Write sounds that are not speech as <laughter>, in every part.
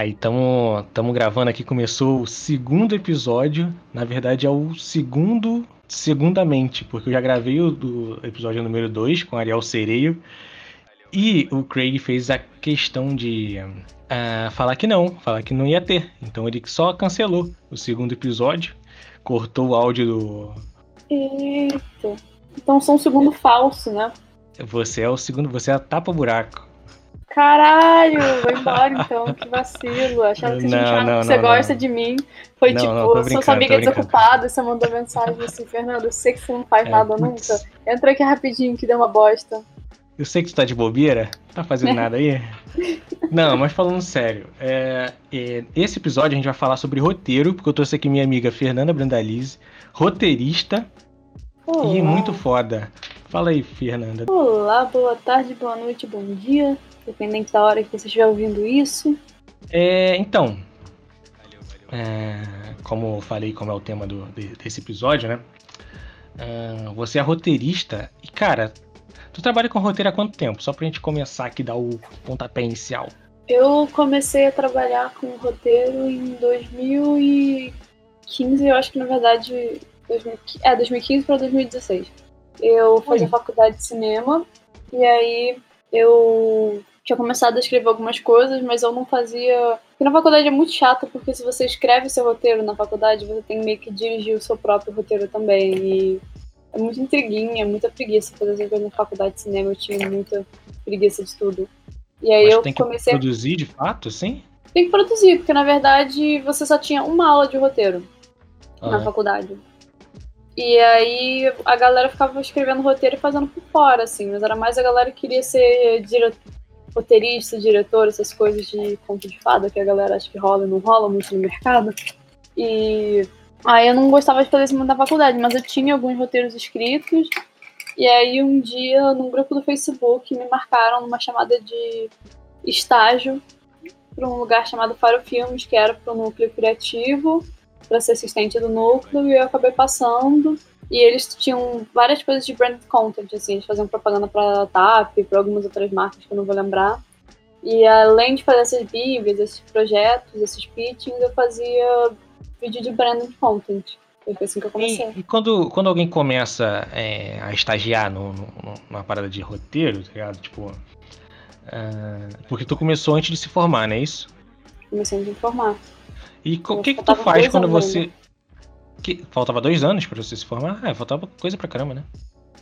Aí estamos gravando aqui, começou o segundo episódio. Na verdade é o segundo segundamente, porque eu já gravei o do episódio número 2 com Ariel Sereio. E o Craig fez a questão de uh, falar que não, falar que não ia ter. Então ele só cancelou o segundo episódio, cortou o áudio do. Eita. Então sou um segundo falso, né? Você é o segundo, você é a tapa-buraco. Caralho, vou embora então, que vacilo. Achava que você, não, não, você não, gosta de mim. Foi tipo, sou sua amiga desocupada, você mandou mensagem assim, Fernando, eu sei que você não faz é, nada putz. nunca. Entra aqui rapidinho que deu uma bosta. Eu sei que tu tá de bobeira, tá fazendo <laughs> nada aí. Não, mas falando sério, é, é, esse episódio a gente vai falar sobre roteiro, porque eu trouxe aqui minha amiga Fernanda Brandalize, roteirista Olá. e muito foda. Fala aí, Fernanda. Olá, boa tarde, boa noite, bom dia, dependente da hora que você estiver ouvindo isso. É, então, é, como eu falei, como é o tema do, desse episódio, né? É, você é roteirista e, cara, Tu trabalha com roteiro há quanto tempo? Só pra gente começar aqui, dar o pontapé inicial. Eu comecei a trabalhar com roteiro em 2015, eu acho que na verdade. 2015, é, 2015 para 2016. Eu fazia faculdade de cinema e aí eu tinha começado a escrever algumas coisas, mas eu não fazia. Porque na faculdade é muito chato, porque se você escreve seu roteiro na faculdade, você tem meio que dirigir o seu próprio roteiro também. E é muito intriguinha, muita preguiça fazer essas coisas na faculdade de cinema. Eu tinha muita preguiça de tudo. E aí Mas eu tem que comecei. produzir de fato, sim? Tem que produzir, porque na verdade você só tinha uma aula de roteiro ah, na é. faculdade. E aí a galera ficava escrevendo roteiro e fazendo por fora, assim, mas era mais a galera que queria ser dire... roteirista, diretor, essas coisas de conto de fada que a galera acha que rola e não rola muito no mercado. E Aí eu não gostava de fazer isso na faculdade, mas eu tinha alguns roteiros escritos. E aí um dia, num grupo do Facebook, me marcaram numa chamada de estágio para um lugar chamado Faro Filmes, que era para o núcleo criativo, para ser assistente do núcleo, e eu acabei passando. E eles tinham várias coisas de branded content, assim, eles faziam propaganda para a TAP, para algumas outras marcas que eu não vou lembrar. E além de fazer essas bíblias, esses projetos, esses pitchings, eu fazia vídeo de branding content. Foi assim que eu comecei. E, e quando, quando alguém começa é, a estagiar no, no, numa parada de roteiro, tá ligado? Tipo. Uh, porque tu começou antes de se formar, não é isso? Comecei antes de se formar. E o que, que tu faz quando você. Que, faltava dois anos pra você se formar? É, faltava coisa pra caramba, né?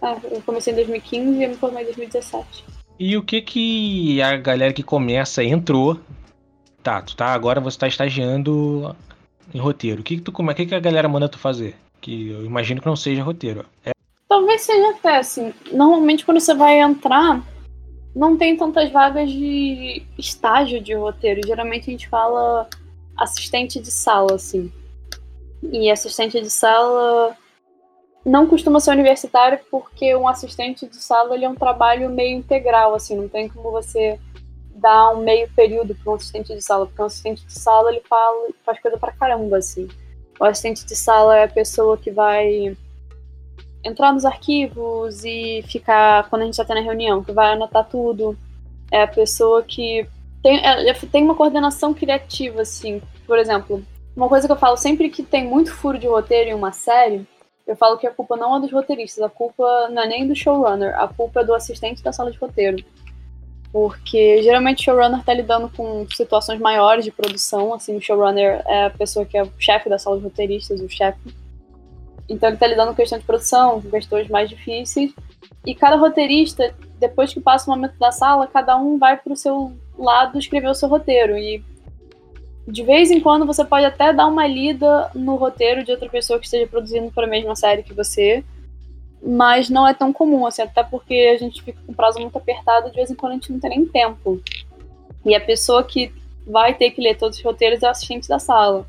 É, eu comecei em 2015 e eu me formei em 2017. E o que que a galera que começa entrou? Tá, tu tá, agora você tá estagiando em roteiro? O que, que, tu, como é que, que a galera manda tu fazer? Que eu imagino que não seja roteiro. É... Talvez seja até assim. Normalmente quando você vai entrar, não tem tantas vagas de estágio de roteiro. Geralmente a gente fala assistente de sala, assim. E assistente de sala não costuma ser universitário porque um assistente de sala ele é um trabalho meio integral, assim, não tem como você dar um meio período para um assistente de sala, porque um assistente de sala ele fala, faz coisa pra caramba, assim. O assistente de sala é a pessoa que vai entrar nos arquivos e ficar, quando a gente está tendo a reunião, que vai anotar tudo. É a pessoa que tem, é, tem uma coordenação criativa, assim. Por exemplo, uma coisa que eu falo sempre que tem muito furo de roteiro em uma série, eu falo que a culpa não é dos roteiristas, a culpa não é nem do showrunner, a culpa é do assistente da sala de roteiro. Porque geralmente o showrunner está lidando com situações maiores de produção, assim, o showrunner é a pessoa que é o chefe da sala de roteiristas, o chefe. Então ele está lidando com questão de produção, com questões mais difíceis. E cada roteirista, depois que passa o momento da sala, cada um vai para o seu lado escrever o seu roteiro. E de vez em quando você pode até dar uma lida no roteiro de outra pessoa que esteja produzindo para a mesma série que você mas não é tão comum, assim, até porque a gente fica com prazo muito apertado, de vez em quando a gente não tem nem tempo. E a pessoa que vai ter que ler todos os roteiros é o assistente da sala.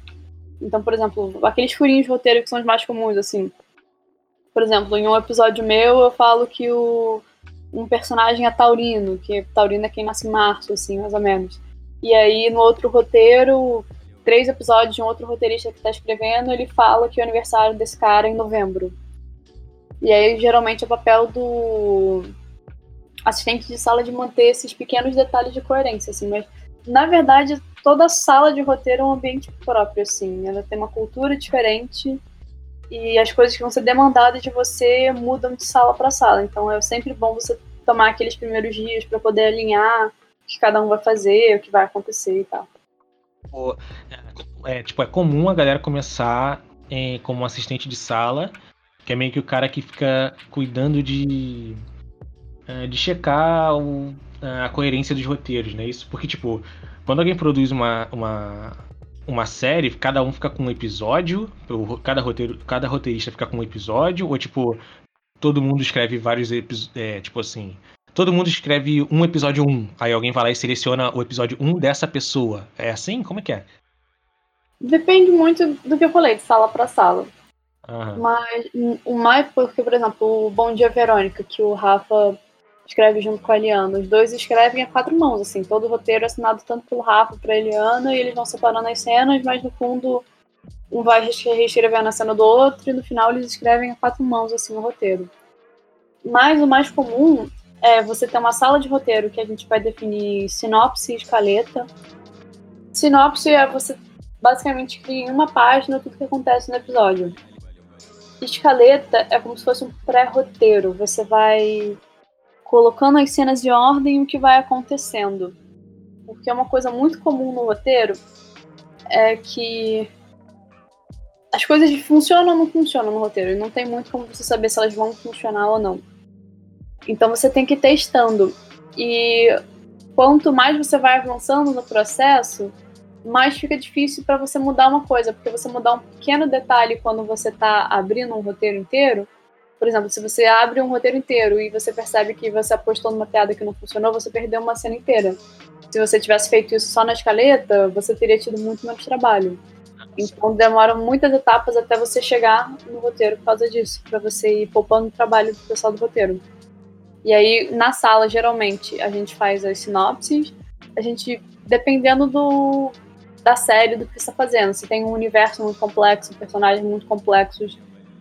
Então, por exemplo, aqueles furinhos de roteiro que são os mais comuns, assim. Por exemplo, em um episódio meu eu falo que o, um personagem é taurino, que taurino é quem nasce em março, assim, mais ou menos. E aí, no outro roteiro, três episódios de um outro roteirista que está escrevendo, ele fala que o aniversário desse cara é em novembro. E aí, geralmente, é o papel do assistente de sala de manter esses pequenos detalhes de coerência, assim, mas na verdade, toda sala de roteiro é um ambiente próprio, assim. Ela tem uma cultura diferente e as coisas que vão ser demandadas de você mudam de sala para sala. Então é sempre bom você tomar aqueles primeiros dias para poder alinhar que cada um vai fazer, o que vai acontecer e tal. É, tipo, é comum a galera começar é, como assistente de sala, que é meio que o cara que fica cuidando de, é, de checar o, a coerência dos roteiros, né? Isso porque, tipo, quando alguém produz uma, uma, uma série, cada um fica com um episódio, cada, roteiro, cada roteirista fica com um episódio, ou tipo, todo mundo escreve vários episódios, é, tipo assim, todo mundo escreve um episódio 1, aí alguém vai lá e seleciona o episódio 1 dessa pessoa. É assim? Como é que é? Depende muito do que eu falei, de sala para sala. Uhum. Mas o mais, porque, por exemplo, o Bom Dia Verônica, que o Rafa escreve junto com a Eliana. Os dois escrevem a quatro mãos, assim, todo o roteiro é assinado tanto pelo Rafa para Eliana, e eles vão separando as cenas, mas no fundo um vai reescrevendo a cena do outro, e no final eles escrevem a quatro mãos, assim, o roteiro. Mas o mais comum é você ter uma sala de roteiro que a gente vai definir sinopse e escaleta. Sinopse é você basicamente cria em uma página tudo que acontece no episódio. Escaleta é como se fosse um pré-roteiro. Você vai colocando as cenas em ordem e o que vai acontecendo. Porque é uma coisa muito comum no roteiro é que as coisas funcionam ou não funcionam no roteiro. E não tem muito como você saber se elas vão funcionar ou não. Então você tem que ir testando. E quanto mais você vai avançando no processo, mais fica difícil para você mudar uma coisa. Porque você mudar um pequeno detalhe quando você está abrindo um roteiro inteiro por exemplo, se você abre um roteiro inteiro e você percebe que você apostou numa piada que não funcionou, você perdeu uma cena inteira. Se você tivesse feito isso só na escaleta, você teria tido muito menos trabalho. Então demora muitas etapas até você chegar no roteiro por causa disso, para você ir poupando trabalho do pessoal do roteiro. E aí, na sala, geralmente, a gente faz as sinopses, a gente, dependendo do, da série, do que você está fazendo. Se tem um universo muito complexo, personagens muito complexos,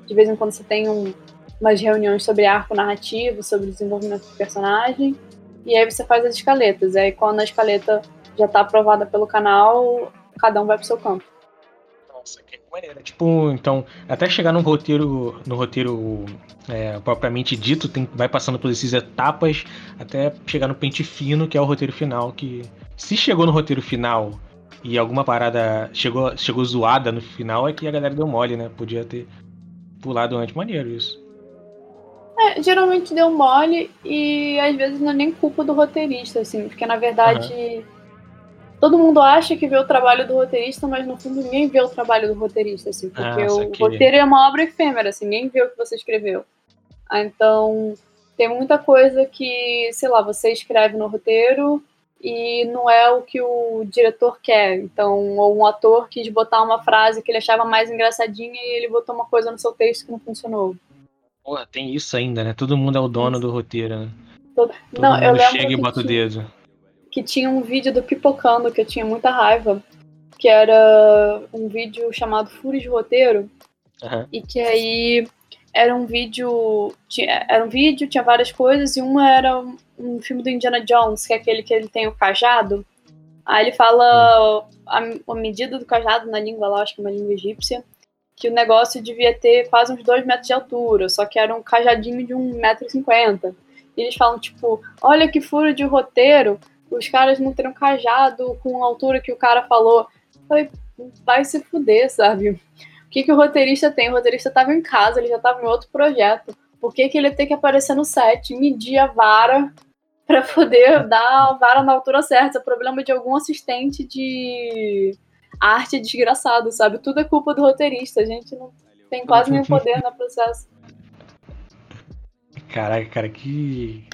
de vez em quando você tem um, umas reuniões sobre arco narrativo, sobre desenvolvimento do personagem, e aí você faz as escaletas. E aí quando a escaleta já está aprovada pelo canal, cada um vai pro seu campo. Nossa, que maneira. Tipo, então, até chegar no roteiro, no roteiro é, propriamente dito, tem, vai passando por essas etapas até chegar no pente fino, que é o roteiro final, que se chegou no roteiro final e alguma parada chegou, chegou zoada no final, é que a galera deu mole, né? Podia ter pulado antes. Maneiro isso. É, geralmente deu mole e às vezes não é nem culpa do roteirista, assim, porque na verdade uhum. Todo mundo acha que vê o trabalho do roteirista, mas no fundo ninguém vê o trabalho do roteirista, assim, porque ah, o roteiro é uma obra efêmera, assim, ninguém vê o que você escreveu. Ah, então tem muita coisa que, sei lá, você escreve no roteiro e não é o que o diretor quer. Então, ou um ator quis botar uma frase que ele achava mais engraçadinha e ele botou uma coisa no seu texto que não funcionou. Porra, tem isso ainda, né? Todo mundo é o dono do roteiro, né? Todo, Todo não, eu lembro chega e bota o dedo. Que tinha um vídeo do Pipocando que eu tinha muita raiva, que era um vídeo chamado Fúria de Roteiro, uhum. e que aí era um vídeo, tinha, era um vídeo, tinha várias coisas, e uma era um, um, filme do Indiana Jones, que é aquele que ele tem o cajado. Aí ele fala a, a medida do cajado na língua lá, acho que é uma língua egípcia que o negócio devia ter quase uns dois metros de altura, só que era um cajadinho de um metro e cinquenta. E eles falam, tipo, olha que furo de roteiro, os caras não teriam cajado com a altura que o cara falou. falei, vai se fuder, sabe? O que, que o roteirista tem? O roteirista estava em casa, ele já estava em outro projeto. Por que, que ele tem que aparecer no set, medir a vara para poder dar a vara na altura certa? É problema de algum assistente de arte é desgraçado, sabe? Tudo é culpa do roteirista. A gente não tem quase nenhum poder no processo. Caraca, cara, que.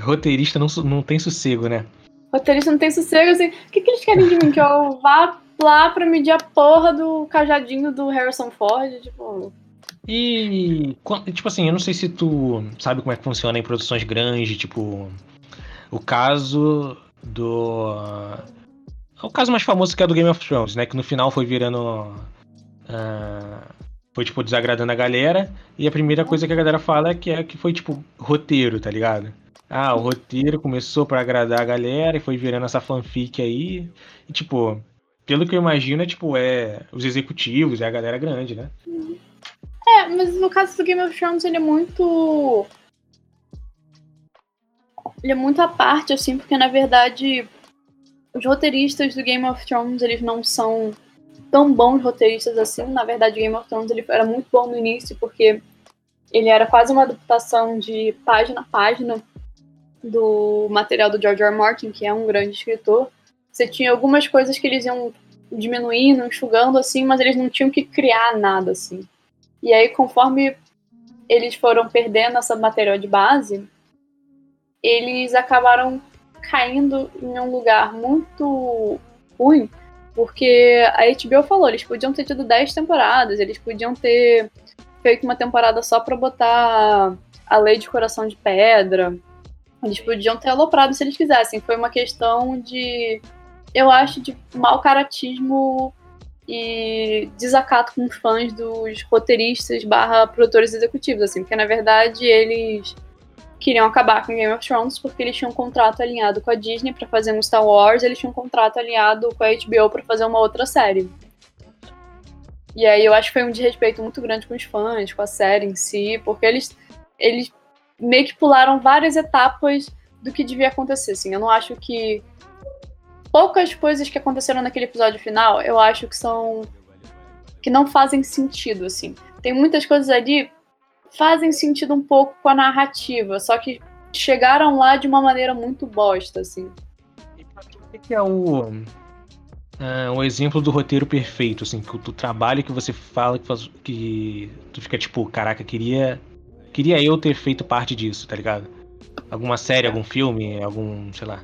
Roteirista não, não tem sossego, né? Roteirista não tem sossego, assim. O que, que eles querem de mim? Que eu vá lá pra medir a porra do cajadinho do Harrison Ford? Tipo. E, tipo assim, eu não sei se tu sabe como é que funciona em produções grandes, tipo, o caso do o caso mais famoso que é do Game of Thrones, né? Que no final foi virando. Uh, foi, tipo, desagradando a galera. E a primeira coisa que a galera fala é que, é que foi, tipo, roteiro, tá ligado? Ah, o roteiro começou para agradar a galera e foi virando essa fanfic aí. E, tipo, pelo que eu imagino, é tipo, é os executivos, é a galera grande, né? É, mas no caso do Game of Thrones, ele é muito. Ele é muito à parte, assim, porque na verdade os roteiristas do Game of Thrones, eles não são tão bons roteiristas assim. Na verdade, Game of Thrones ele era muito bom no início, porque ele era quase uma adaptação de página a página do material do George R. R. Martin, que é um grande escritor. Você tinha algumas coisas que eles iam diminuindo, enxugando assim, mas eles não tinham que criar nada assim. E aí, conforme eles foram perdendo essa material de base, eles acabaram caindo em um lugar muito ruim, porque a HBO falou, eles podiam ter tido 10 temporadas, eles podiam ter feito uma temporada só pra botar a lei de coração de pedra. Eles podiam ter aloprado se eles quisessem. Foi uma questão de, eu acho, de mau caratismo e desacato com os fãs dos roteiristas barra produtores executivos, assim, porque na verdade eles queriam acabar com Game of Thrones porque eles tinham um contrato alinhado com a Disney para fazer um Star Wars, eles tinham um contrato alinhado com a HBO para fazer uma outra série. E aí eu acho que foi um desrespeito muito grande com os fãs, com a série em si, porque eles, eles meio que pularam várias etapas do que devia acontecer. Assim. Eu não acho que. Poucas coisas que aconteceram naquele episódio final, eu acho que são. que não fazem sentido, assim. Tem muitas coisas ali fazem sentido um pouco com a narrativa, só que chegaram lá de uma maneira muito bosta, assim. O que é o uh, um exemplo do roteiro perfeito, assim, que tu trabalha que você fala que, faz, que tu fica tipo, caraca, queria queria eu ter feito parte disso, tá ligado? Alguma série, algum filme, algum, sei lá.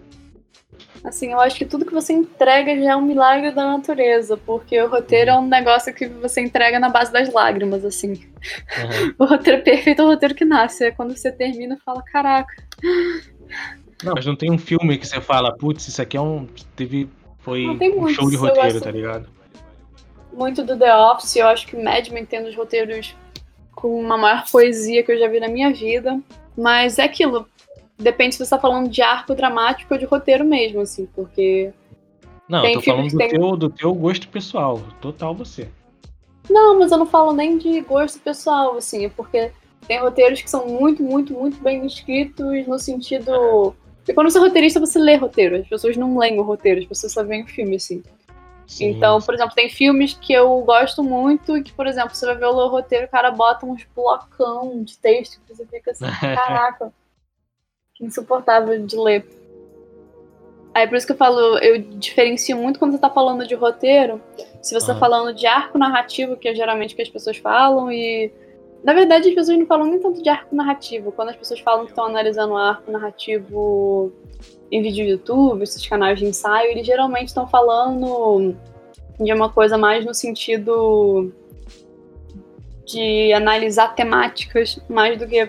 Assim, eu acho que tudo que você entrega já é um milagre da natureza, porque o roteiro é um negócio que você entrega na base das lágrimas, assim. Uhum. <laughs> O roteiro perfeito é o roteiro que nasce, é quando você termina e fala, caraca. Não, mas não tem um filme que você fala, putz, isso aqui é um. Teve foi um show de roteiro, tá ligado? Muito do The Office, eu acho que Mad Men tem dos roteiros com uma maior poesia que eu já vi na minha vida. Mas é aquilo. Depende se você tá falando de arco dramático ou de roteiro mesmo, assim, porque. Não, eu tô falando do, tem... teu, do teu gosto pessoal. Total você. Não, mas eu não falo nem de gosto pessoal, assim, porque tem roteiros que são muito, muito, muito bem escritos no sentido porque quando você é roteirista, você lê roteiro. As pessoas não leem o roteiro, as pessoas só veem o filme, assim. Sim. Então, por exemplo, tem filmes que eu gosto muito que, por exemplo, você vai ver o roteiro, o cara bota uns blocão de texto que você fica assim, <laughs> caraca, que insuportável de ler. Aí por isso que eu falo, eu diferencio muito quando você tá falando de roteiro, se você tá falando de arco narrativo, que é geralmente o que as pessoas falam, e na verdade, as pessoas não falam nem tanto de arco narrativo. Quando as pessoas falam que estão analisando arco narrativo em vídeo do YouTube, esses canais de ensaio, eles geralmente estão falando de uma coisa mais no sentido de analisar temáticas mais do que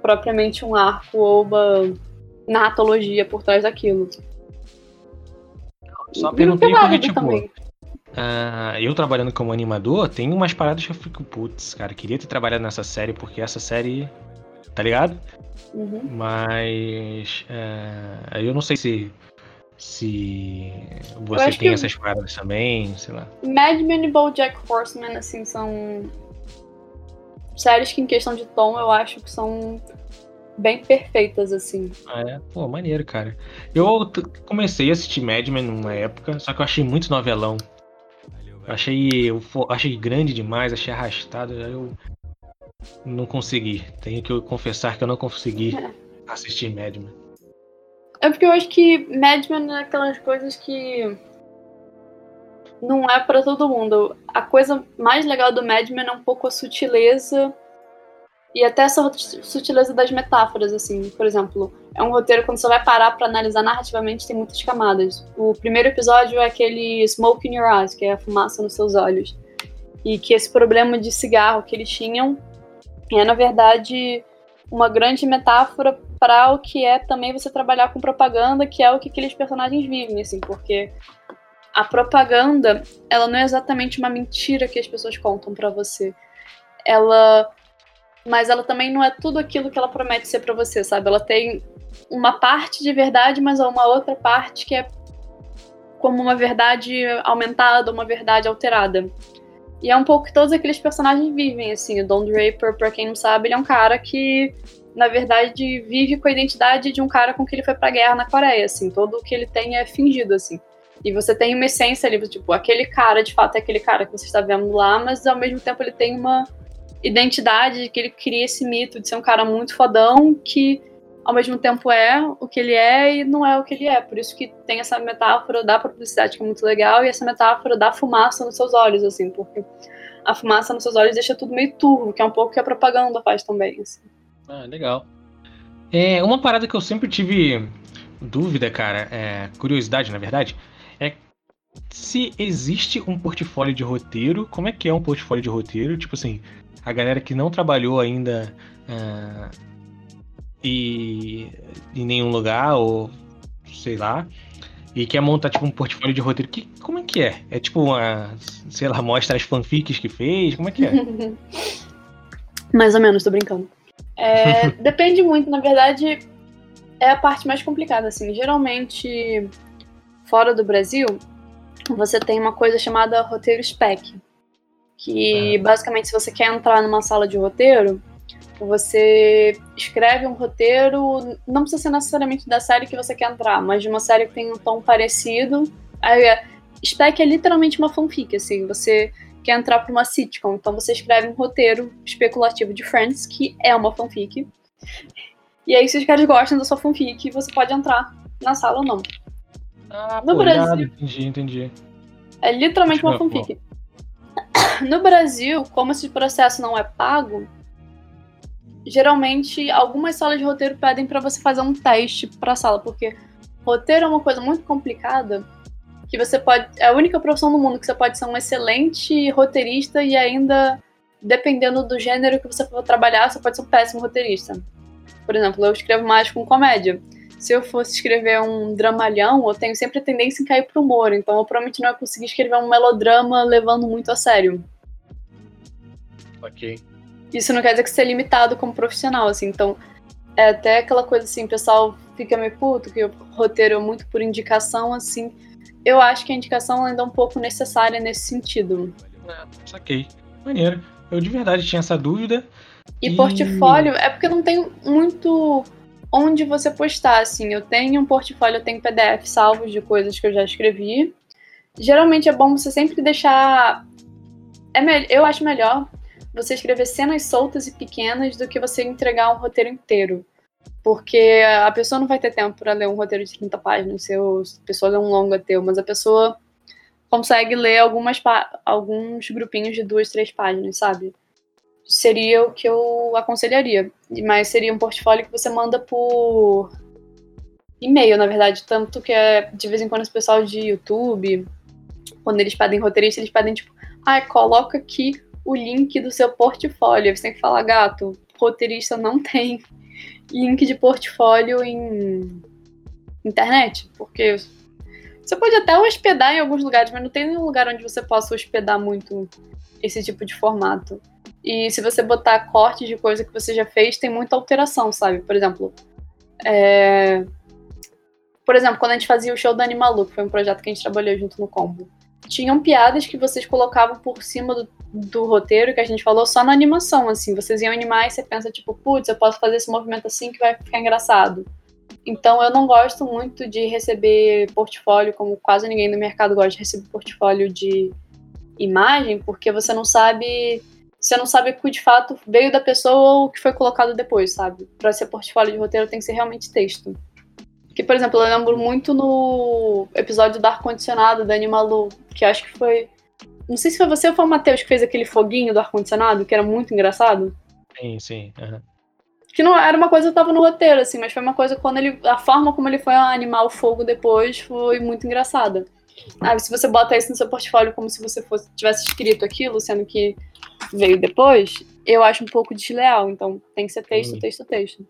propriamente um arco ou uma narratologia por trás daquilo. Só perguntei porque, tipo, também. Uh, eu trabalhando como animador, tem umas paradas que eu fico, putz, cara, queria ter trabalhado nessa série, porque essa série. Tá ligado? Uhum. Mas. Uh, eu não sei se. Se você tem essas paradas também, sei lá. Mad Men e Bojack Horseman, assim, são. Séries que, em questão de tom, eu acho que são bem perfeitas, assim. Ah, é? Pô, maneiro, cara. Eu comecei a assistir Mad Men numa época, só que eu achei muito novelão. Achei, eu achei grande demais, achei arrastado, eu não consegui. Tenho que confessar que eu não consegui é. assistir Mad Men. É porque eu acho que Mad Men é aquelas coisas que não é para todo mundo. A coisa mais legal do Mad Men é um pouco a sutileza e até essa sutileza das metáforas, assim. Por exemplo, é um roteiro quando você vai parar para analisar narrativamente, tem muitas camadas. O primeiro episódio é aquele smoke in your eyes, que é a fumaça nos seus olhos. E que esse problema de cigarro que eles tinham é, na verdade, uma grande metáfora para o que é também você trabalhar com propaganda, que é o que aqueles personagens vivem, assim, porque a propaganda, ela não é exatamente uma mentira que as pessoas contam para você. Ela mas ela também não é tudo aquilo que ela promete ser para você, sabe? Ela tem uma parte de verdade, mas uma outra parte que é como uma verdade aumentada, uma verdade alterada. E é um pouco que todos aqueles personagens vivem, assim. O Don Draper, pra quem não sabe, ele é um cara que, na verdade, vive com a identidade de um cara com que ele foi pra guerra na Coreia, assim. Todo o que ele tem é fingido, assim. E você tem uma essência ali, tipo, aquele cara, de fato, é aquele cara que você está vendo lá, mas ao mesmo tempo ele tem uma identidade que ele cria esse mito de ser um cara muito fodão que ao mesmo tempo é o que ele é e não é o que ele é. Por isso que tem essa metáfora da publicidade que é muito legal e essa metáfora da fumaça nos seus olhos, assim, porque a fumaça nos seus olhos deixa tudo meio turvo, que é um pouco que a propaganda faz também. Assim. Ah, legal. É, uma parada que eu sempre tive dúvida, cara, é, curiosidade, na verdade, é se existe um portfólio de roteiro, como é que é um portfólio de roteiro? Tipo assim, a galera que não trabalhou ainda. Uh, e em nenhum lugar, ou sei lá, e quer montar tipo um portfólio de roteiro, que, como é que é? É tipo uma, sei lá, mostra as fanfics que fez, como é que é? <laughs> mais ou menos, tô brincando. É, <laughs> depende muito, na verdade, é a parte mais complicada, assim. Geralmente, fora do Brasil, você tem uma coisa chamada roteiro spec, que ah. basicamente se você quer entrar numa sala de roteiro, você escreve um roteiro, não precisa ser necessariamente da série que você quer entrar, mas de uma série que tem um tom parecido. Aí, é, Spec é literalmente uma fanfic, assim, você quer entrar para uma sitcom, então você escreve um roteiro especulativo de Friends, que é uma fanfic. E aí, se os caras gostam da sua fanfic, você pode entrar na sala ou não. Ah, no pô, Brasil. Entendi, entendi. É literalmente uma fanfic. <coughs> No Brasil, como esse processo não é pago, geralmente algumas salas de roteiro pedem para você fazer um teste para a sala, porque roteiro é uma coisa muito complicada, que você pode é a única profissão no mundo que você pode ser um excelente roteirista e ainda dependendo do gênero que você for trabalhar, você pode ser um péssimo roteirista. Por exemplo, eu escrevo mais com comédia. Se eu fosse escrever um dramalhão, eu tenho sempre a tendência em cair pro humor, então eu provavelmente não ia conseguir escrever um melodrama levando muito a sério. Ok. Isso não quer dizer que você é limitado como profissional, assim. Então, é até aquela coisa assim, o pessoal fica meio puto, que o roteiro é muito por indicação, assim. Eu acho que a indicação ainda é um pouco necessária nesse sentido. É, saquei. Maneiro. Eu de verdade tinha essa dúvida. E, e, portfólio é porque não tem muito onde você postar, assim. Eu tenho um portfólio, eu tenho PDF salvos de coisas que eu já escrevi. Geralmente é bom você sempre deixar. É me... Eu acho melhor você escrever cenas soltas e pequenas do que você entregar um roteiro inteiro. Porque a pessoa não vai ter tempo para ler um roteiro de 30 páginas, se a pessoa lê um longa teu, mas a pessoa consegue ler algumas alguns grupinhos de duas, três páginas, sabe? Seria o que eu aconselharia. Mas seria um portfólio que você manda por e-mail, na verdade. Tanto que é, de vez em quando, esse pessoal de YouTube, quando eles pedem roteirista, eles pedem tipo, ah, coloca aqui o link do seu portfólio. Você tem que falar, gato, roteirista não tem link de portfólio em internet, porque você pode até hospedar em alguns lugares, mas não tem nenhum lugar onde você possa hospedar muito esse tipo de formato. E se você botar cortes de coisa que você já fez, tem muita alteração, sabe? Por exemplo, é... por exemplo, quando a gente fazia o show da Animalu, que foi um projeto que a gente trabalhou junto no Combo, tinham piadas que vocês colocavam por cima do, do roteiro que a gente falou só na animação, assim. Vocês iam animar e você pensa, tipo, putz, eu posso fazer esse movimento assim que vai ficar engraçado. Então eu não gosto muito de receber portfólio, como quase ninguém no mercado gosta de receber portfólio de imagem, porque você não sabe. Você não sabe o que de fato veio da pessoa ou o que foi colocado depois, sabe? Para ser portfólio de roteiro tem que ser realmente texto. Que, por exemplo, eu lembro muito no episódio do ar-condicionado da Animalu, que acho que foi. Não sei se foi você ou foi o Matheus que fez aquele foguinho do ar-condicionado, que era muito engraçado. Sim, sim. Uhum. Que não era uma coisa que tava no roteiro, assim, mas foi uma coisa quando ele. A forma como ele foi animar o fogo depois foi muito engraçada. Ah, se você bota isso no seu portfólio como se você fosse, tivesse escrito aquilo, sendo que veio depois, eu acho um pouco desleal. Então tem que ser texto, texto, texto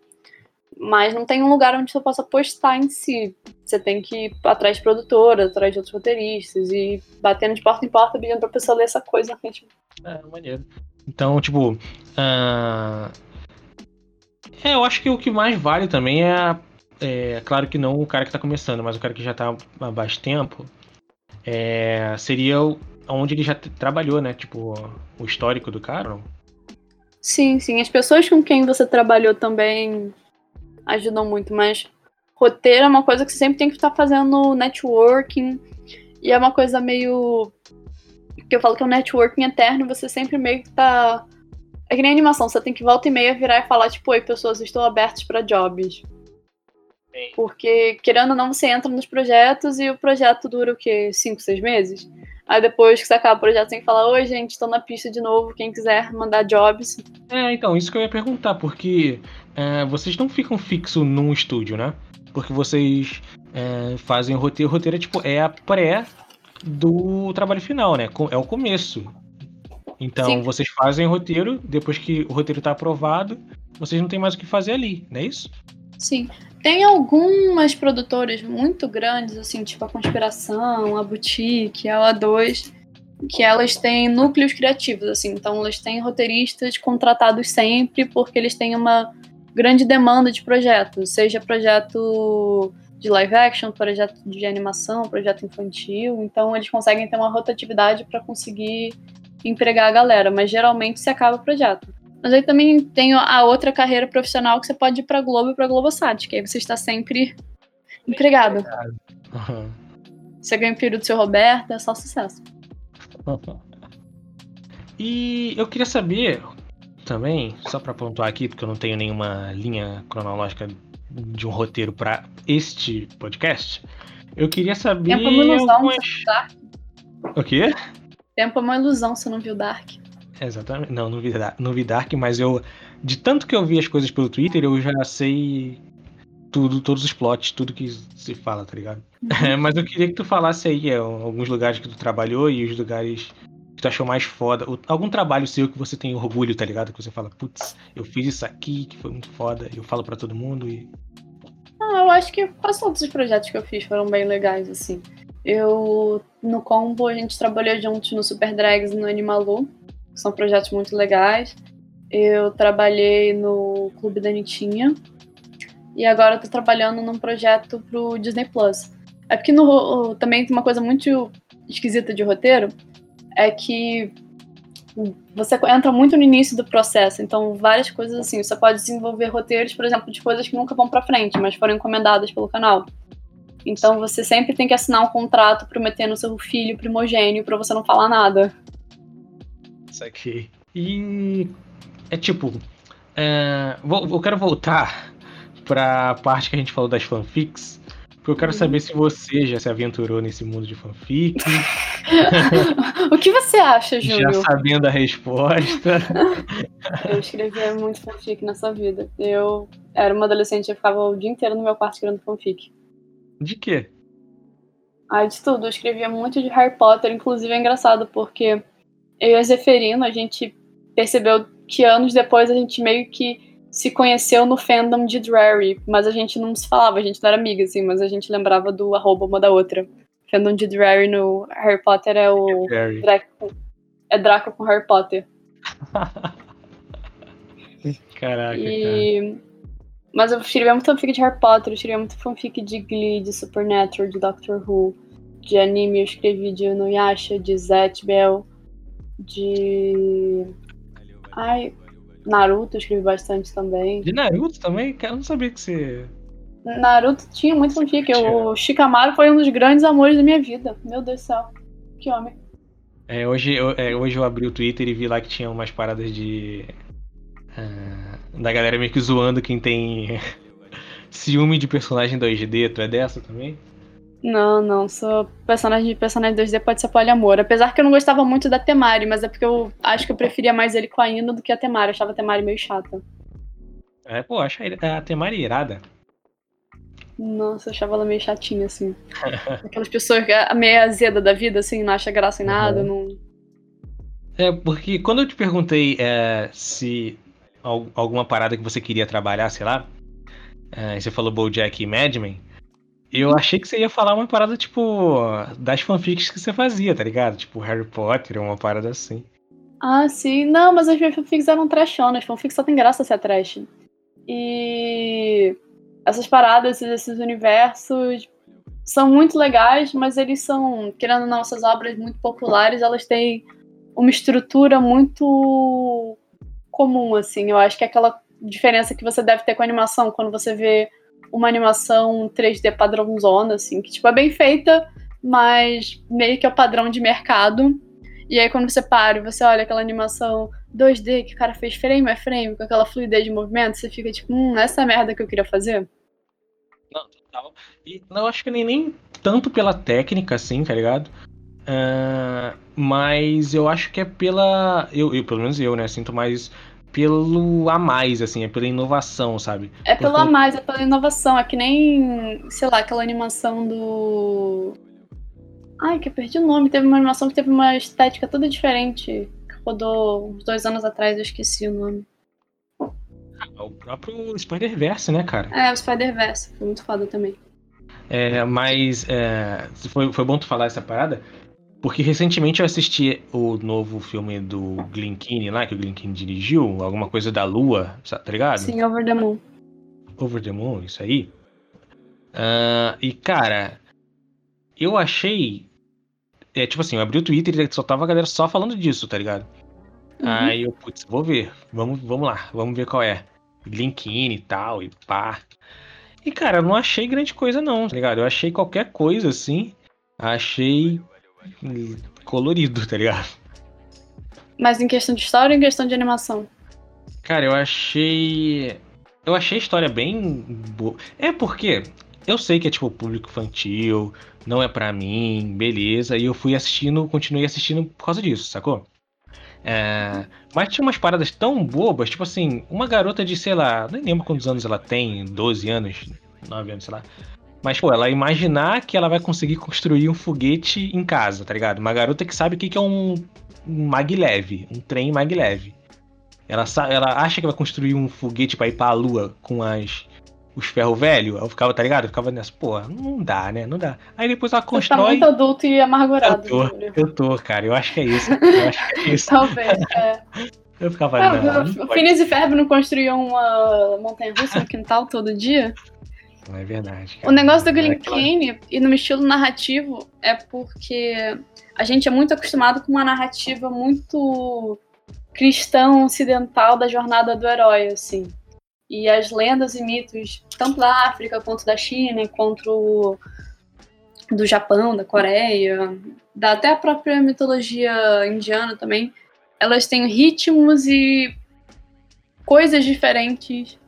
mas não tem um lugar onde você possa postar em si. Você tem que ir atrás de produtora, atrás de outros roteiristas e batendo de porta em porta pedindo pra pessoa ler essa coisa. É, maneiro. Então, tipo. Uh... É, eu acho que o que mais vale também é é, claro que não o cara que tá começando, mas o cara que já tá há bastante tempo, é, seria onde ele já trabalhou, né? Tipo, o histórico do cara? Sim, sim. As pessoas com quem você trabalhou também ajudam muito, mas roteiro é uma coisa que você sempre tem que estar fazendo networking. E é uma coisa meio. que eu falo que é um networking eterno, você sempre meio que tá. É que nem animação, você tem que volta e meia virar e falar, tipo, oi, pessoas, estou abertos para jobs. Sim. Porque, querendo ou não, você entra nos projetos e o projeto dura o quê? Cinco, seis meses? Aí depois que você acaba o projeto, você tem que falar, oi, gente, estou na pista de novo, quem quiser mandar jobs. É, então, isso que eu ia perguntar, porque é, vocês não ficam fixo num estúdio, né? Porque vocês é, fazem o roteiro, o roteiro é tipo, é a pré do trabalho final, né? É o começo. Então, Sim. vocês fazem o roteiro, depois que o roteiro está aprovado, vocês não tem mais o que fazer ali, não é isso? Sim. Tem algumas produtoras muito grandes, assim, tipo a Conspiração, a Boutique, a A2, que elas têm núcleos criativos, assim. Então, elas têm roteiristas contratados sempre porque eles têm uma grande demanda de projetos, seja projeto de live action, projeto de animação, projeto infantil. Então, eles conseguem ter uma rotatividade para conseguir empregar a galera, mas geralmente se acaba o projeto. Mas aí também tem a outra carreira profissional que você pode ir pra Globo e pra Globosat, que aí você está sempre empregado. Uhum. Você ganha o período do seu Roberto, é só sucesso. <laughs> E eu queria saber também, só para pontuar aqui, porque eu não tenho nenhuma linha cronológica de um roteiro para este podcast, eu queria saber. Tempo é uma ilusão, algumas... Dark. O quê? Tempo é uma ilusão, você não viu Dark. Exatamente. Não, não vi, não vi Dark, mas eu. De tanto que eu vi as coisas pelo Twitter, eu já sei tudo, todos os plots, tudo que se fala, tá ligado? Uhum. <laughs> mas eu queria que tu falasse aí é, alguns lugares que tu trabalhou e os lugares tu achou mais foda. Algum trabalho seu que você tem orgulho, tá ligado? Que você fala, putz, eu fiz isso aqui, que foi muito foda, eu falo para todo mundo e. Ah, eu acho que quase todos os projetos que eu fiz foram bem legais, assim. Eu, no Combo, a gente trabalhou juntos no Super Drags e no Animalu são projetos muito legais. Eu trabalhei no Clube da Nitinha e agora estou trabalhando num projeto pro Disney Plus. É porque no, também tem uma coisa muito esquisita de roteiro, é que você entra muito no início do processo, então várias coisas assim, você pode desenvolver roteiros, por exemplo, de coisas que nunca vão para frente, mas foram encomendadas pelo canal. Então você sempre tem que assinar um contrato prometendo seu filho primogênio para você não falar nada. Isso aqui. E é tipo. É, vou, eu quero voltar pra parte que a gente falou das fanfics. Porque eu quero uhum. saber se você já se aventurou nesse mundo de fanfic. <laughs> o que você acha, Júlio? Já sabendo a resposta. <laughs> eu escrevia muito fanfic nessa vida. Eu era uma adolescente e ficava o dia inteiro no meu quarto escrevendo fanfic. De quê? Ah, de tudo. Eu escrevia muito de Harry Potter. Inclusive é engraçado porque eu e a Zeferino, a gente percebeu que anos depois a gente meio que se conheceu no fandom de Drary, mas a gente não se falava, a gente não era amiga, assim, mas a gente lembrava do arroba uma da outra. Fandom de Drary no Harry Potter é o Draco, é Draco com Harry Potter. <laughs> Caraca, e... Cara. Mas eu escrevia muito fanfic de Harry Potter, eu escrevia muito fanfic de Glee, de Supernatural, de Doctor Who, de anime eu escrevi de Inuyasha, de Zet Bell, de. Ai, Naruto eu escrevi bastante também. De Naruto também? Cara, eu não sabia que você. Naruto tinha muito fanfic. O Shikamaru foi um dos grandes amores da minha vida. Meu Deus do céu. Que homem. É, hoje, eu, é, hoje eu abri o Twitter e vi lá que tinha umas paradas de. Uh, da galera meio que zoando quem tem <laughs> ciúme de personagem 2D. Tu é dessa também? Não, não, sou personagem de personagem 2D pode ser poliamor. Apesar que eu não gostava muito da Temari, mas é porque eu acho que eu preferia mais ele com a Ina do que a Temari. Eu achava a Temari meio chata. É, pô, acho a Temari irada. Nossa, eu achava ela meio chatinha, assim. <laughs> Aquelas pessoas meio azeda da vida, assim, não acha graça em nada, uhum. não. É, porque quando eu te perguntei é, se alguma parada que você queria trabalhar, sei lá, é, você falou Bojack e Mad Men, eu achei que você ia falar uma parada, tipo, das fanfics que você fazia, tá ligado? Tipo, Harry Potter, uma parada assim. Ah, sim. Não, mas as minhas fanfics eram trashonas. Fanfics só tem graça ser trash. E. essas paradas, esses universos são muito legais, mas eles são, querendo ou não, essas obras muito populares, elas têm uma estrutura muito comum, assim. Eu acho que é aquela diferença que você deve ter com a animação, quando você vê uma animação 3D padrãozona, assim, que tipo, é bem feita, mas meio que é o padrão de mercado. E aí quando você para e você olha aquela animação 2D que o cara fez frame a frame, com aquela fluidez de movimento, você fica tipo, hum, essa é a merda que eu queria fazer. Não, total. E não acho que nem, nem tanto pela técnica, assim, tá ligado? Uh, mas eu acho que é pela. Eu, eu, pelo menos eu, né? Sinto mais pelo a mais, assim, é pela inovação, sabe? É pelo a mais, é pela inovação. É que nem, sei lá, aquela animação do. Ai, que eu perdi o nome. Teve uma animação que teve uma estética toda diferente. Que rodou uns dois anos atrás, eu esqueci o nome. Ah, o próprio Spider-Verse, né, cara? É, o Spider-Verse. Foi muito foda também. É, mas é, foi, foi bom tu falar essa parada, porque recentemente eu assisti o novo filme do Glen Keane lá, que o Glen Keane dirigiu, alguma coisa da Lua, tá ligado? Sim, Over the Moon. Over the Moon, isso aí. Uh, e, cara, eu achei. É, tipo assim, eu abri o Twitter e só tava a galera só falando disso, tá ligado? Uhum. Aí eu, putz, vou ver. Vamos, vamos lá, vamos ver qual é. Glen Keane e tal, e pá. E, cara, eu não achei grande coisa, não, tá ligado? Eu achei qualquer coisa, assim. Achei colorido, tá ligado? Mas em questão de história ou em questão de animação? Cara, eu achei. Eu achei a história bem boa. É porque eu sei que é tipo público infantil, não é para mim, beleza. E eu fui assistindo, continuei assistindo por causa disso, sacou? É... Mas tinha umas paradas tão bobas, tipo assim, uma garota de, sei lá, nem lembro quantos anos ela tem, 12 anos, 9 anos, sei lá. Mas, pô, ela imaginar que ela vai conseguir construir um foguete em casa, tá ligado? Uma garota que sabe o que é um, um maglev, um trem maglev. Ela, ela acha que vai construir um foguete para ir pra lua com as os ferro velho, eu ficava, tá ligado? Eu ficava nessa, pô, não dá, né? Não dá. Aí depois ela constrói. Você tá muito adulto e amargurado. Eu tô, eu tô, cara. Eu acho que é isso. Eu acho que é isso. Talvez, <laughs> é. Eu ficava, não. não o Phineas e Ferb não construíam uma montanha russa no quintal todo dia? Não é verdade. Cara. O negócio do Glen Kane e no estilo narrativo é porque a gente é muito acostumado com uma narrativa muito cristão ocidental da jornada do herói, assim. E as lendas e mitos, tanto da África quanto da China, quanto do Japão, da Coreia, da até a própria mitologia indiana também, elas têm ritmos e coisas diferentes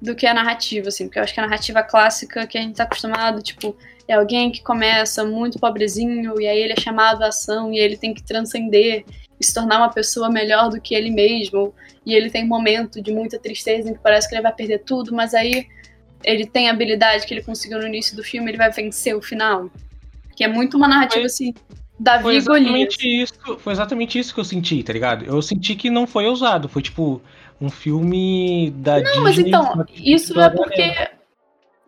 do que a narrativa, assim, porque eu acho que a narrativa clássica que a gente tá acostumado, tipo, é alguém que começa muito pobrezinho e aí ele é chamado à ação e ele tem que transcender e se tornar uma pessoa melhor do que ele mesmo, e ele tem um momento de muita tristeza em que parece que ele vai perder tudo, mas aí ele tem a habilidade que ele conseguiu no início do filme, ele vai vencer o final. Que é muito uma narrativa foi, assim, Davi foi exatamente isso, Foi exatamente isso que eu senti, tá ligado? Eu senti que não foi usado, foi tipo um filme da Não, Disney, mas então, isso é porque.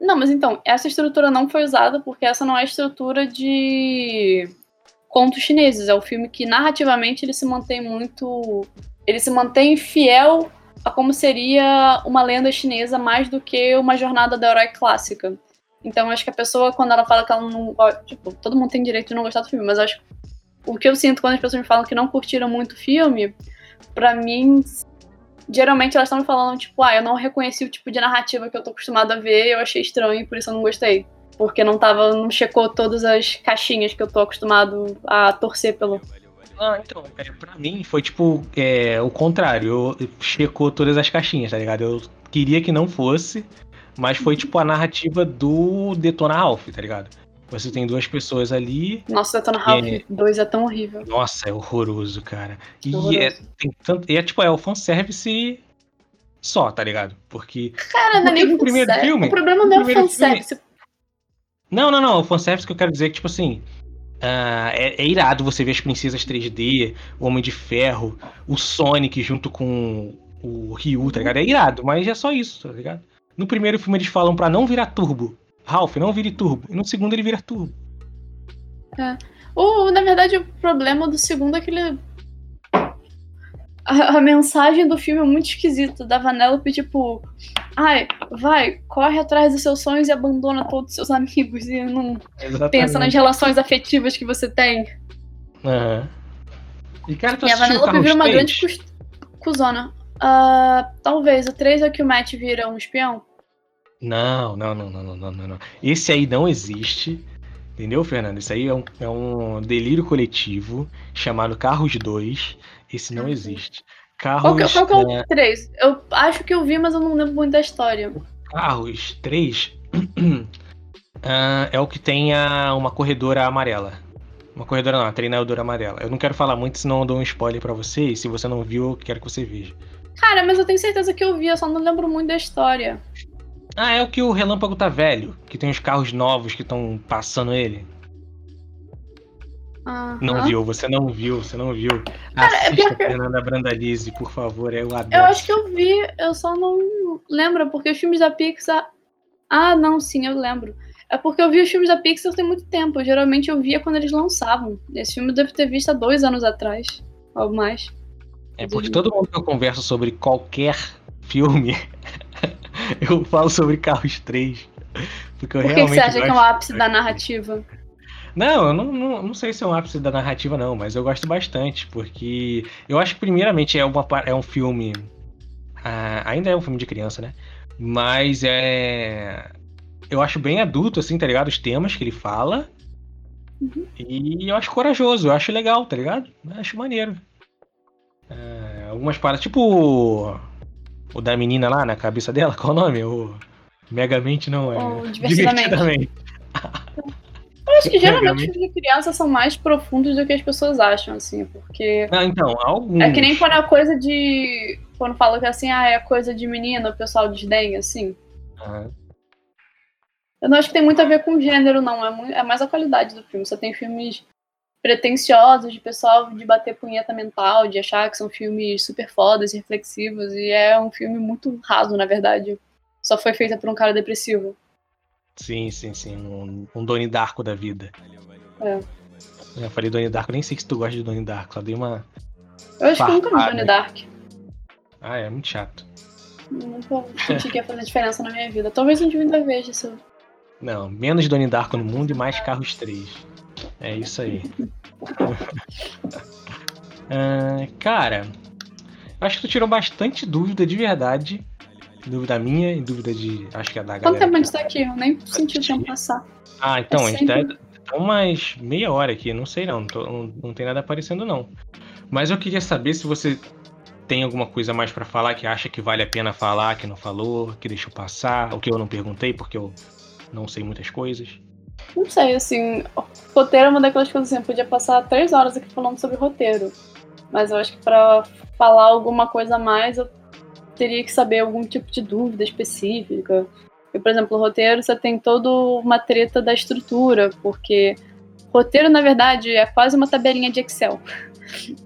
Não, mas então, essa estrutura não foi usada porque essa não é a estrutura de contos chineses. É o um filme que narrativamente ele se mantém muito. Ele se mantém fiel a como seria uma lenda chinesa mais do que uma jornada da herói clássica. Então acho que a pessoa, quando ela fala que ela não. Tipo, todo mundo tem direito de não gostar do filme, mas acho o que eu sinto quando as pessoas me falam que não curtiram muito o filme, para mim geralmente elas estão me falando, tipo, ah, eu não reconheci o tipo de narrativa que eu tô acostumada a ver, eu achei estranho, por isso eu não gostei. Porque não tava, não checou todas as caixinhas que eu tô acostumado a torcer pelo. Ah, então, é, pra mim foi tipo é, o contrário, eu, checou todas as caixinhas, tá ligado? Eu queria que não fosse, mas foi tipo a narrativa do Detona Ralph, tá ligado? Você tem duas pessoas ali. Nossa, Detona Ralph 2 é... é tão horrível. Nossa, é horroroso, cara. E horroroso. É, tem tanto, e é tipo, é o fanservice só, tá ligado? Porque. Cara, não é nem o primeiro filme. O problema não é o fanservice. Filme... Não, não, não. O fanservice que eu quero dizer é que, tipo assim. Uh, é, é, irado você ver as princesas 3D, o Homem de Ferro, o Sonic junto com o Ryu, tá ligado? É irado, mas é só isso, tá ligado? No primeiro filme eles falam para não virar turbo. Ralph, não vire turbo. E no segundo ele vira turbo. É. Na verdade, o problema do segundo é que ele. a, a mensagem do filme é muito esquisita. Da Vanellope, tipo, ai, vai, corre atrás dos seus sonhos e abandona todos os seus amigos e não Exatamente. pensa nas relações afetivas que você tem. Aham. E cara, tu E a Vanellope vira uma 3? grande cus- cuzona. Ah, talvez. O 3 é que o Matt vira um espião. Não, não, não, não, não, não, não. Esse aí não existe. Entendeu, Fernando? Isso aí é um, é um delírio coletivo chamado Carros 2. Esse não existe. Qual que, Carros, qual que é é, o 3? Eu acho que eu vi, mas eu não lembro muito da história. Carros 3 <clears throat> ah, é o que tem a, uma corredora amarela. Uma corredora não, uma treinadora amarela. Eu não quero falar muito, senão eu dou um spoiler pra você. E se você não viu, eu quero que você veja. Cara, mas eu tenho certeza que eu vi, eu só não lembro muito da história. Ah, é o que o Relâmpago tá velho. Que tem os carros novos que estão passando ele. Aham. Não viu, você não viu, você não viu. Cara, é Assista pior que- Fernanda Brandalize, por favor, eu adoro. Eu acho que eu vi, eu só não lembro, porque os filmes da Pixar. Ah, não, sim, eu lembro. É porque eu vi os filmes da Pixar tem muito tempo. Geralmente eu via quando eles lançavam. Esse filme eu devo ter visto há dois anos atrás. Ou mais. É porque todo mundo que eu converso sobre qualquer filme, <laughs> <laughs> eu falo sobre Carros 3. Porque eu Por que, que realmente você acha que é o gosto. ápice da narrativa? Não, eu não, não, não sei se é um ápice da narrativa, não, mas eu gosto bastante, porque eu acho que primeiramente é, uma, é um filme. ah, ainda é um filme de criança, né? Mas é. Eu acho bem adulto, assim, tá ligado? Os temas que ele fala. Uhum. E eu acho corajoso, eu acho legal, tá ligado? Eu acho maneiro. É, algumas paradas, tipo o, o da menina lá na cabeça dela, <laughs> qual o nome? O Megamente não é. Ou Divertidamente. <laughs> Eu acho que geralmente os de criança são mais profundos do que as pessoas acham, assim, porque. Não, então, alguns. É que nem quando é coisa de. Quando fala que assim, ah, é coisa de menina, o pessoal desdenha, assim. Aham. Eu não acho que tem muito a ver com gênero, não. É, mu- é mais a qualidade do filme. Você tem filmes pretensiosos de pessoal de bater punheta mental, de achar que são filmes super fodas e reflexivos, e é um filme muito raso, na verdade. Só foi feita por um cara depressivo. Sim, sim, sim. Um, um Doni Darko da vida. É. Eu falei Doni Darko, nem sei se tu gosta de Doni Darko, só dei uma. Eu acho que eu nunca vi. Donnie Dark. Ah, é muito chato. Nunca senti que ia fazer diferença na minha vida. Talvez um dia eu ainda veja isso. Não, menos Doni Darko no mundo e mais Carros 3. É isso aí. <laughs> Ah, cara, acho que tu tirou bastante dúvida de verdade. Dúvida minha e dúvida de. Acho que é da Quanto galera. tempo a gente tá aqui? Eu nem senti o tempo passar. Ah, então, É a gente tá, sempre- tá umas meia hora aqui, não sei não, não, tô- não, não tem nada aparecendo não. Mas eu queria saber se você tem alguma coisa mais pra falar que acha que vale a pena falar, que não falou, que deixou passar, ou que eu não perguntei porque eu não sei muitas coisas. Não sei, assim, roteiro é uma daquelas coisas assim, eu podia passar três horas aqui falando sobre roteiro. Mas eu acho que pra falar alguma coisa a mais, eu teria que saber algum tipo de dúvida específica. Porque, por exemplo, o roteiro você tem toda uma treta da estrutura, porque roteiro, na verdade, é quase uma tabelinha de Excel. <laughs>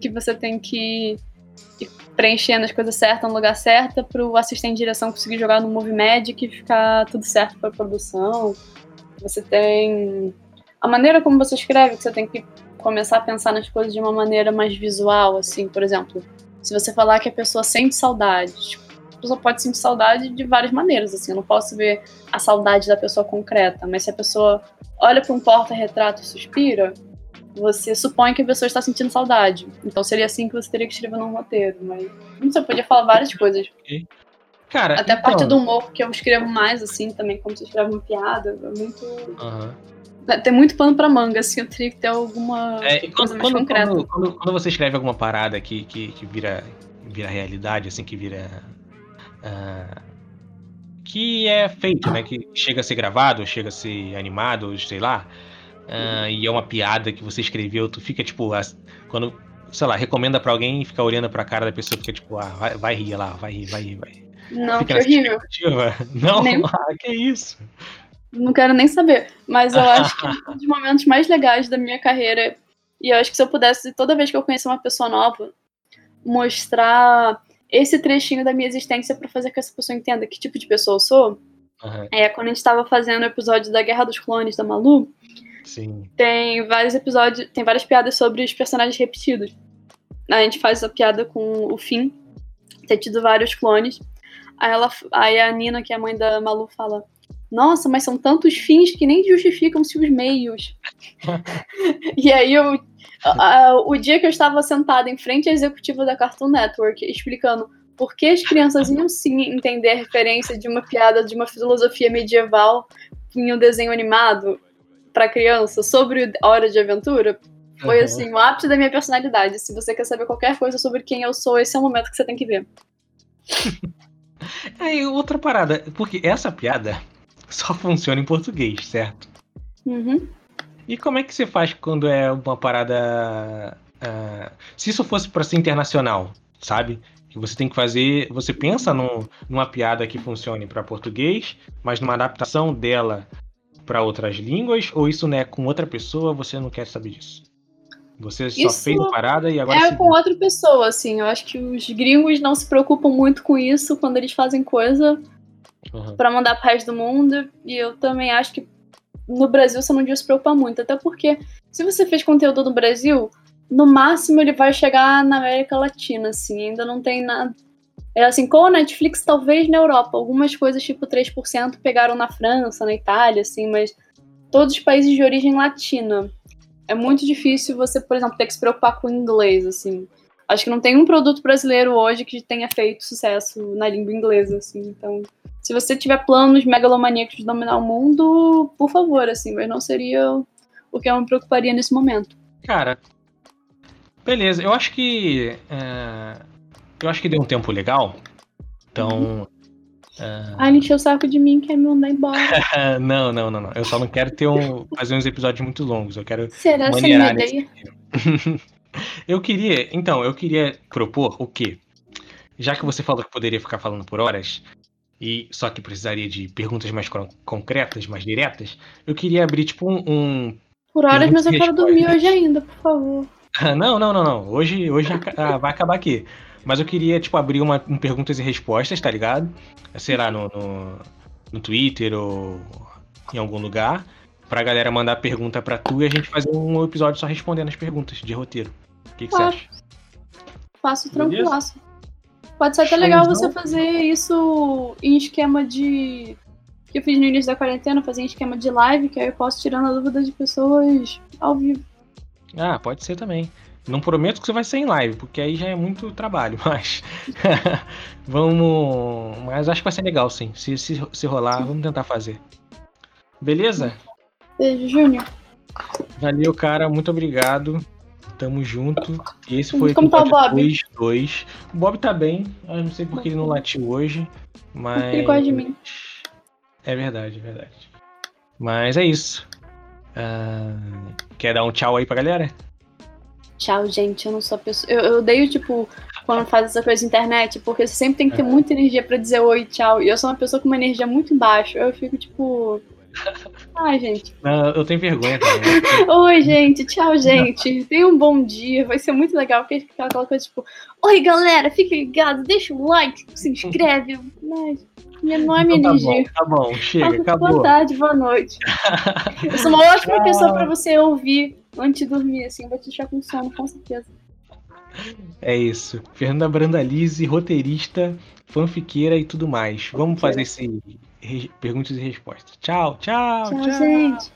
Que você tem que ir preenchendo as coisas certas no lugar certo para o assistente de direção conseguir jogar no Movie Magic e ficar tudo certo para produção. Você tem a maneira como você escreve, que você tem que começar a pensar nas coisas de uma maneira mais visual, assim, por exemplo, se você falar que a pessoa sente saudade, tipo, a pessoa pode sentir saudade de várias maneiras, assim, eu não posso ver a saudade da pessoa concreta, mas se a pessoa olha para um porta-retrato e suspira, você supõe que a pessoa está sentindo saudade. Então seria assim que você teria que escrever num roteiro, mas não sei, eu podia falar várias coisas. Cara, Até a parte então- do humor, que eu escrevo mais, assim, também, como você escreve uma piada, é muito Aham. tem muito pano pra manga, assim, eu teria que ter alguma É, e coisa quando, mais quando, concreta. quando, quando- quando você escreve alguma parada que, que, que vira, vira realidade, assim, que vira. ah, que é feito, né? Que chega a ser gravado, chega a ser animado, sei lá. ah, e é uma piada que você escreveu, tu fica tipo. as- quando, sei lá, recomenda pra alguém e fica olhando pra cara da pessoa, fica tipo, ah, vai, vai rir lá, vai rir, vai rir, vai rir. Não, Fica que horrível. <laughs> Não, Nem- <laughs> ah, que isso. Não quero nem saber. Mas eu acho que <laughs> um dos momentos mais legais da minha carreira, e eu acho que se eu pudesse, toda vez que eu conhecer uma pessoa nova, mostrar esse trechinho da minha existência pra fazer com que essa pessoa entenda que tipo de pessoa eu sou, Aham, é quando a gente tava fazendo o episódio da Guerra dos Clones da Malu, sim. tem vários episódios, tem várias piadas sobre os personagens repetidos. a gente faz a piada com o Finn ter tido vários clones. Aí, ela, aí a Nina, que é a mãe da Malu, fala: Nossa, mas são tantos fins que nem justificam-se os meios. <laughs> e aí eu, a, o dia que eu estava sentada em frente à executiva da Cartoon Network explicando por que as crianças iam sim entender a referência de uma piada de uma filosofia medieval em um desenho animado para criança sobre Hora de Aventura, foi assim, o ápice da minha personalidade. Se você quer saber qualquer coisa sobre quem eu sou, esse é o momento que você tem que ver. <laughs> Aí, outra parada, porque essa piada <laughs> só funciona em português, certo? Uhum. E como é que você faz quando é uma parada. Uh, se isso fosse para ser internacional, sabe? Que você tem que fazer. Você pensa num, numa piada que funcione para português, mas numa adaptação dela para outras línguas, ou isso não é com outra pessoa, você não quer saber disso? Você só isso fez a parada e agora. É com outra pessoa, assim. Eu acho que os gringos não se preocupam muito com isso quando eles fazem coisa uhum. para mandar pro resto do mundo. E eu também acho que no Brasil você não devia se preocupar muito. Até porque, se você fez conteúdo no Brasil, no máximo ele vai chegar na América Latina, assim. Ainda não tem nada. É assim, com a Netflix, talvez na Europa. Algumas coisas, tipo 3%, pegaram na França, na Itália, assim, mas todos os países de origem latina. É muito difícil você, por exemplo, ter que se preocupar com o inglês, assim. Acho que não tem um produto brasileiro hoje que tenha feito sucesso na língua inglesa, assim. Então, se você tiver planos megalomaníacos de dominar o mundo, por favor, assim, mas não seria o que eu me preocuparia nesse momento. Cara, beleza. Eu acho que. É, eu acho que deu um tempo legal. Então. Uhum. Ah, ele encheu o saco de mim, quer me mandar embora. <laughs> não, não, não, não. Eu só não quero ter um, fazer uns episódios muito longos. Eu quero. Será maneirar nesse <laughs> Eu queria. Então, eu queria propor o quê? Já que você falou que poderia ficar falando por horas, e só que precisaria de perguntas mais concretas, mais diretas, eu queria abrir tipo um. um por horas, mas eu quero dormir hoje ainda, por favor. <laughs> não, não, não, não. Hoje, hoje ah, vai acabar aqui. Mas eu queria, tipo, abrir uma, um perguntas e respostas, tá ligado? Sei lá, no, no, no Twitter ou em algum lugar, pra galera mandar pergunta pra tu e a gente fazer um episódio só respondendo as perguntas de roteiro. O que, que você acha? Faço tranquilaço. Pode ser até legal você fazer isso em esquema de. que eu fiz no início da quarentena, fazer em esquema de live, que aí eu posso tirando a dúvida de pessoas ao vivo. Ah, pode ser também. Não prometo que você vai ser em live, porque aí já é muito trabalho, <laughs> mas. <laughs> vamos. Mas acho que vai ser legal, sim. Se, se, se rolar, vamos tentar fazer. Beleza? Beijo, Júnior. Valeu, cara. Muito obrigado. Tamo junto. E esse foi Como tá o Bob? 2, 2. O Bob tá bem. Eu não sei porque ele não latiu hoje. Mas. Ele gosta de mim. É verdade, é verdade. Mas é isso. Uh... Quer dar um tchau aí pra galera? Tchau, gente. Eu não sou a pessoa. Eu, eu odeio, tipo, quando faz essa coisa na internet, porque você sempre tem que ter muita energia para dizer oi, tchau. E eu sou uma pessoa com uma energia muito baixa. Eu fico, tipo. <laughs> Ai, gente. Não, eu tenho vergonha também. <laughs> Oi, gente. Tchau, gente. Tenha um bom dia. Vai ser muito legal, porque fica aquela coisa tipo: Oi, galera, fique ligado, deixa o like, se inscreve. Mas não é minha então, tá energia. Bom, tá bom, chega, acabou. Boa tarde, boa noite. eu sou uma ótima pessoa para <laughs> você ouvir antes de dormir, assim. Vai te deixar com sono, com certeza. É isso. Fernanda Brandalize, roteirista, fanfiqueira e tudo mais. Vamos fazer esse perguntas e respostas. Tchau, tchau, tchau. Tchau, gente.